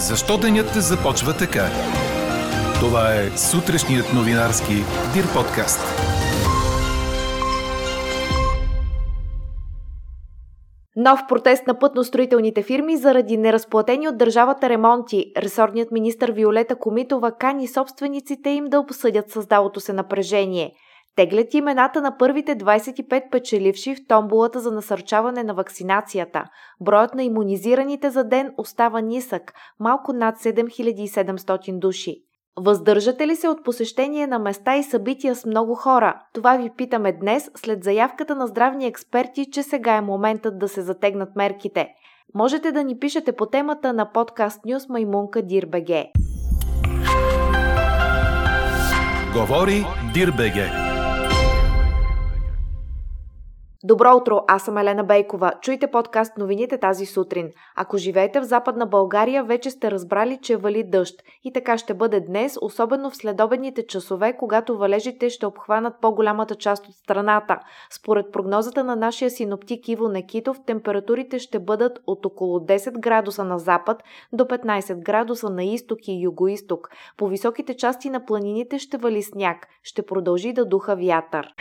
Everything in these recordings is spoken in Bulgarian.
Защо денят започва така? Това е сутрешният новинарски Дир подкаст. Нов протест на пътно-строителните фирми заради неразплатени от държавата ремонти. Ресорният министр Виолета Комитова кани собствениците им да обсъдят създалото се напрежение – Теглят имената на първите 25 печеливши в томбулата за насърчаване на вакцинацията. Броят на иммунизираните за ден остава нисък, малко над 7700 души. Въздържате ли се от посещение на места и събития с много хора? Това ви питаме днес, след заявката на здравни експерти, че сега е моментът да се затегнат мерките. Можете да ни пишете по темата на подкаст Нюс Маймунка Дирбеге. Говори Дирбеге. Добро утро, аз съм Елена Бейкова. Чуйте подкаст новините тази сутрин. Ако живеете в Западна България, вече сте разбрали, че вали дъжд. И така ще бъде днес, особено в следобедните часове, когато валежите ще обхванат по-голямата част от страната. Според прогнозата на нашия синоптик Иво Некитов, температурите ще бъдат от около 10 градуса на запад до 15 градуса на изток и югоисток. По високите части на планините ще вали сняг. Ще продължи да духа вятър.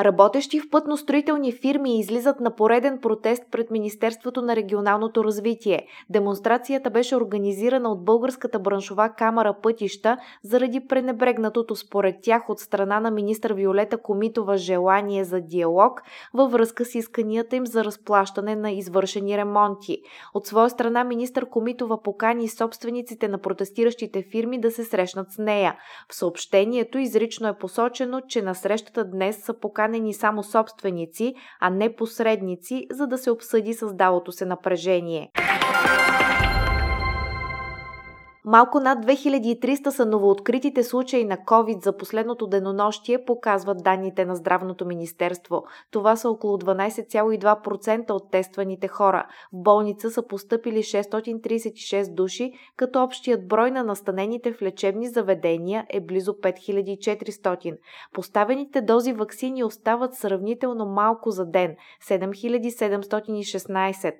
Работещи в пътно-строителни фирми излизат на пореден протест пред Министерството на регионалното развитие. Демонстрацията беше организирана от Българската браншова камера пътища заради пренебрегнатото според тях от страна на министър Виолета Комитова желание за диалог във връзка с исканията им за разплащане на извършени ремонти. От своя страна министър Комитова покани собствениците на протестиращите фирми да се срещнат с нея. В съобщението изрично е посочено, че на срещата днес са покани поканени само собственици, а не посредници, за да се обсъди създалото се напрежение. Малко над 2300 са новооткритите случаи на COVID за последното денонощие, показват данните на Здравното министерство. Това са около 12,2% от тестваните хора. В болница са поступили 636 души, като общият брой на настанените в лечебни заведения е близо 5400. Поставените дози вакцини остават сравнително малко за ден – 7716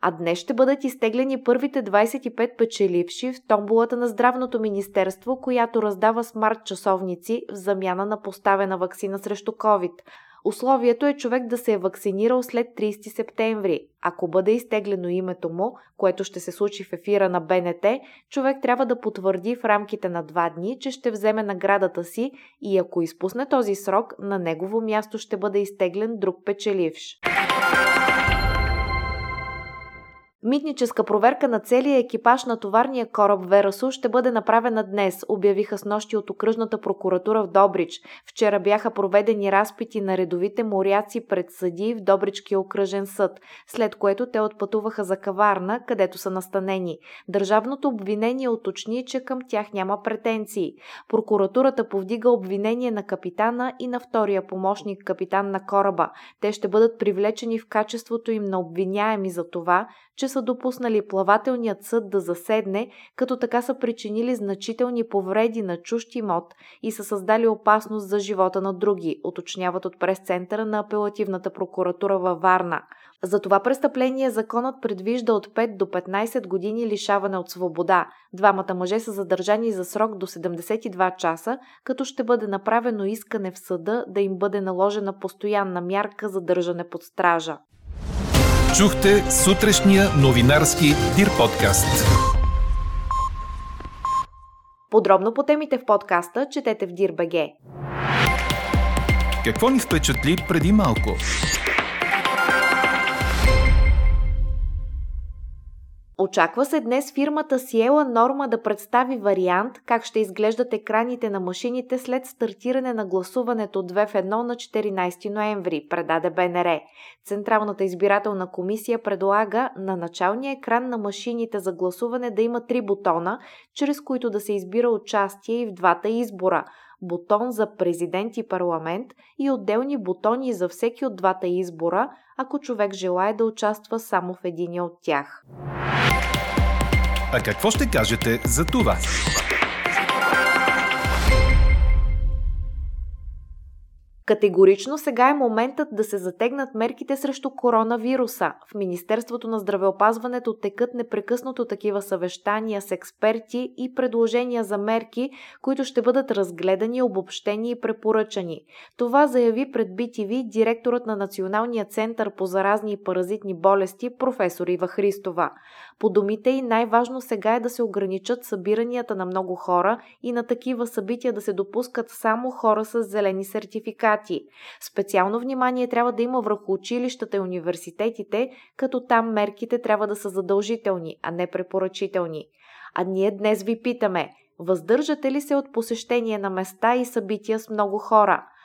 а днес ще бъдат изтеглени първите 25 печеливши в томбулата на Здравното министерство, която раздава смарт часовници в замяна на поставена вакцина срещу COVID. Условието е човек да се е вакцинирал след 30 септември. Ако бъде изтеглено името му, което ще се случи в ефира на БНТ, човек трябва да потвърди в рамките на два дни, че ще вземе наградата си и ако изпусне този срок, на негово място ще бъде изтеглен друг печеливш. Митническа проверка на целия екипаж на товарния кораб Верасу ще бъде направена днес, обявиха с нощи от окръжната прокуратура в Добрич. Вчера бяха проведени разпити на редовите моряци пред съди в Добричкия окръжен съд, след което те отпътуваха за каварна, където са настанени. Държавното обвинение уточни, че към тях няма претенции. Прокуратурата повдига обвинение на капитана и на втория помощник капитан на кораба. Те ще бъдат привлечени в качеството им на обвиняеми за това, че са допуснали плавателният съд да заседне, като така са причинили значителни повреди на чужд имот и са създали опасност за живота на други, уточняват от прес-центъра на апелативната прокуратура във Варна. За това престъпление законът предвижда от 5 до 15 години лишаване от свобода. Двамата мъже са задържани за срок до 72 часа, като ще бъде направено искане в съда да им бъде наложена постоянна мярка за държане под стража. Чухте сутрешния новинарски Дир подкаст. Подробно по темите в подкаста четете в Дир.бг. Какво ни впечатли преди малко? Очаква се днес фирмата Сиела Норма да представи вариант как ще изглеждат екраните на машините след стартиране на гласуването 2 в 1 на 14 ноември, предаде БНР. Централната избирателна комисия предлага на началния екран на машините за гласуване да има три бутона, чрез които да се избира участие и в двата избора – бутон за президент и парламент и отделни бутони за всеки от двата избора, ако човек желая да участва само в един от тях. А какво ще кажете за това? Категорично сега е моментът да се затегнат мерките срещу коронавируса. В Министерството на здравеопазването текат непрекъснато такива съвещания с експерти и предложения за мерки, които ще бъдат разгледани, обобщени и препоръчани. Това заяви пред BTV директорът на Националния център по заразни и паразитни болести професор Ива Христова. По думите и най-важно сега е да се ограничат събиранията на много хора и на такива събития да се допускат само хора с зелени сертификати. Специално внимание трябва да има върху училищата и университетите, като там мерките трябва да са задължителни, а не препоръчителни. А ние днес ви питаме – Въздържате ли се от посещение на места и събития с много хора?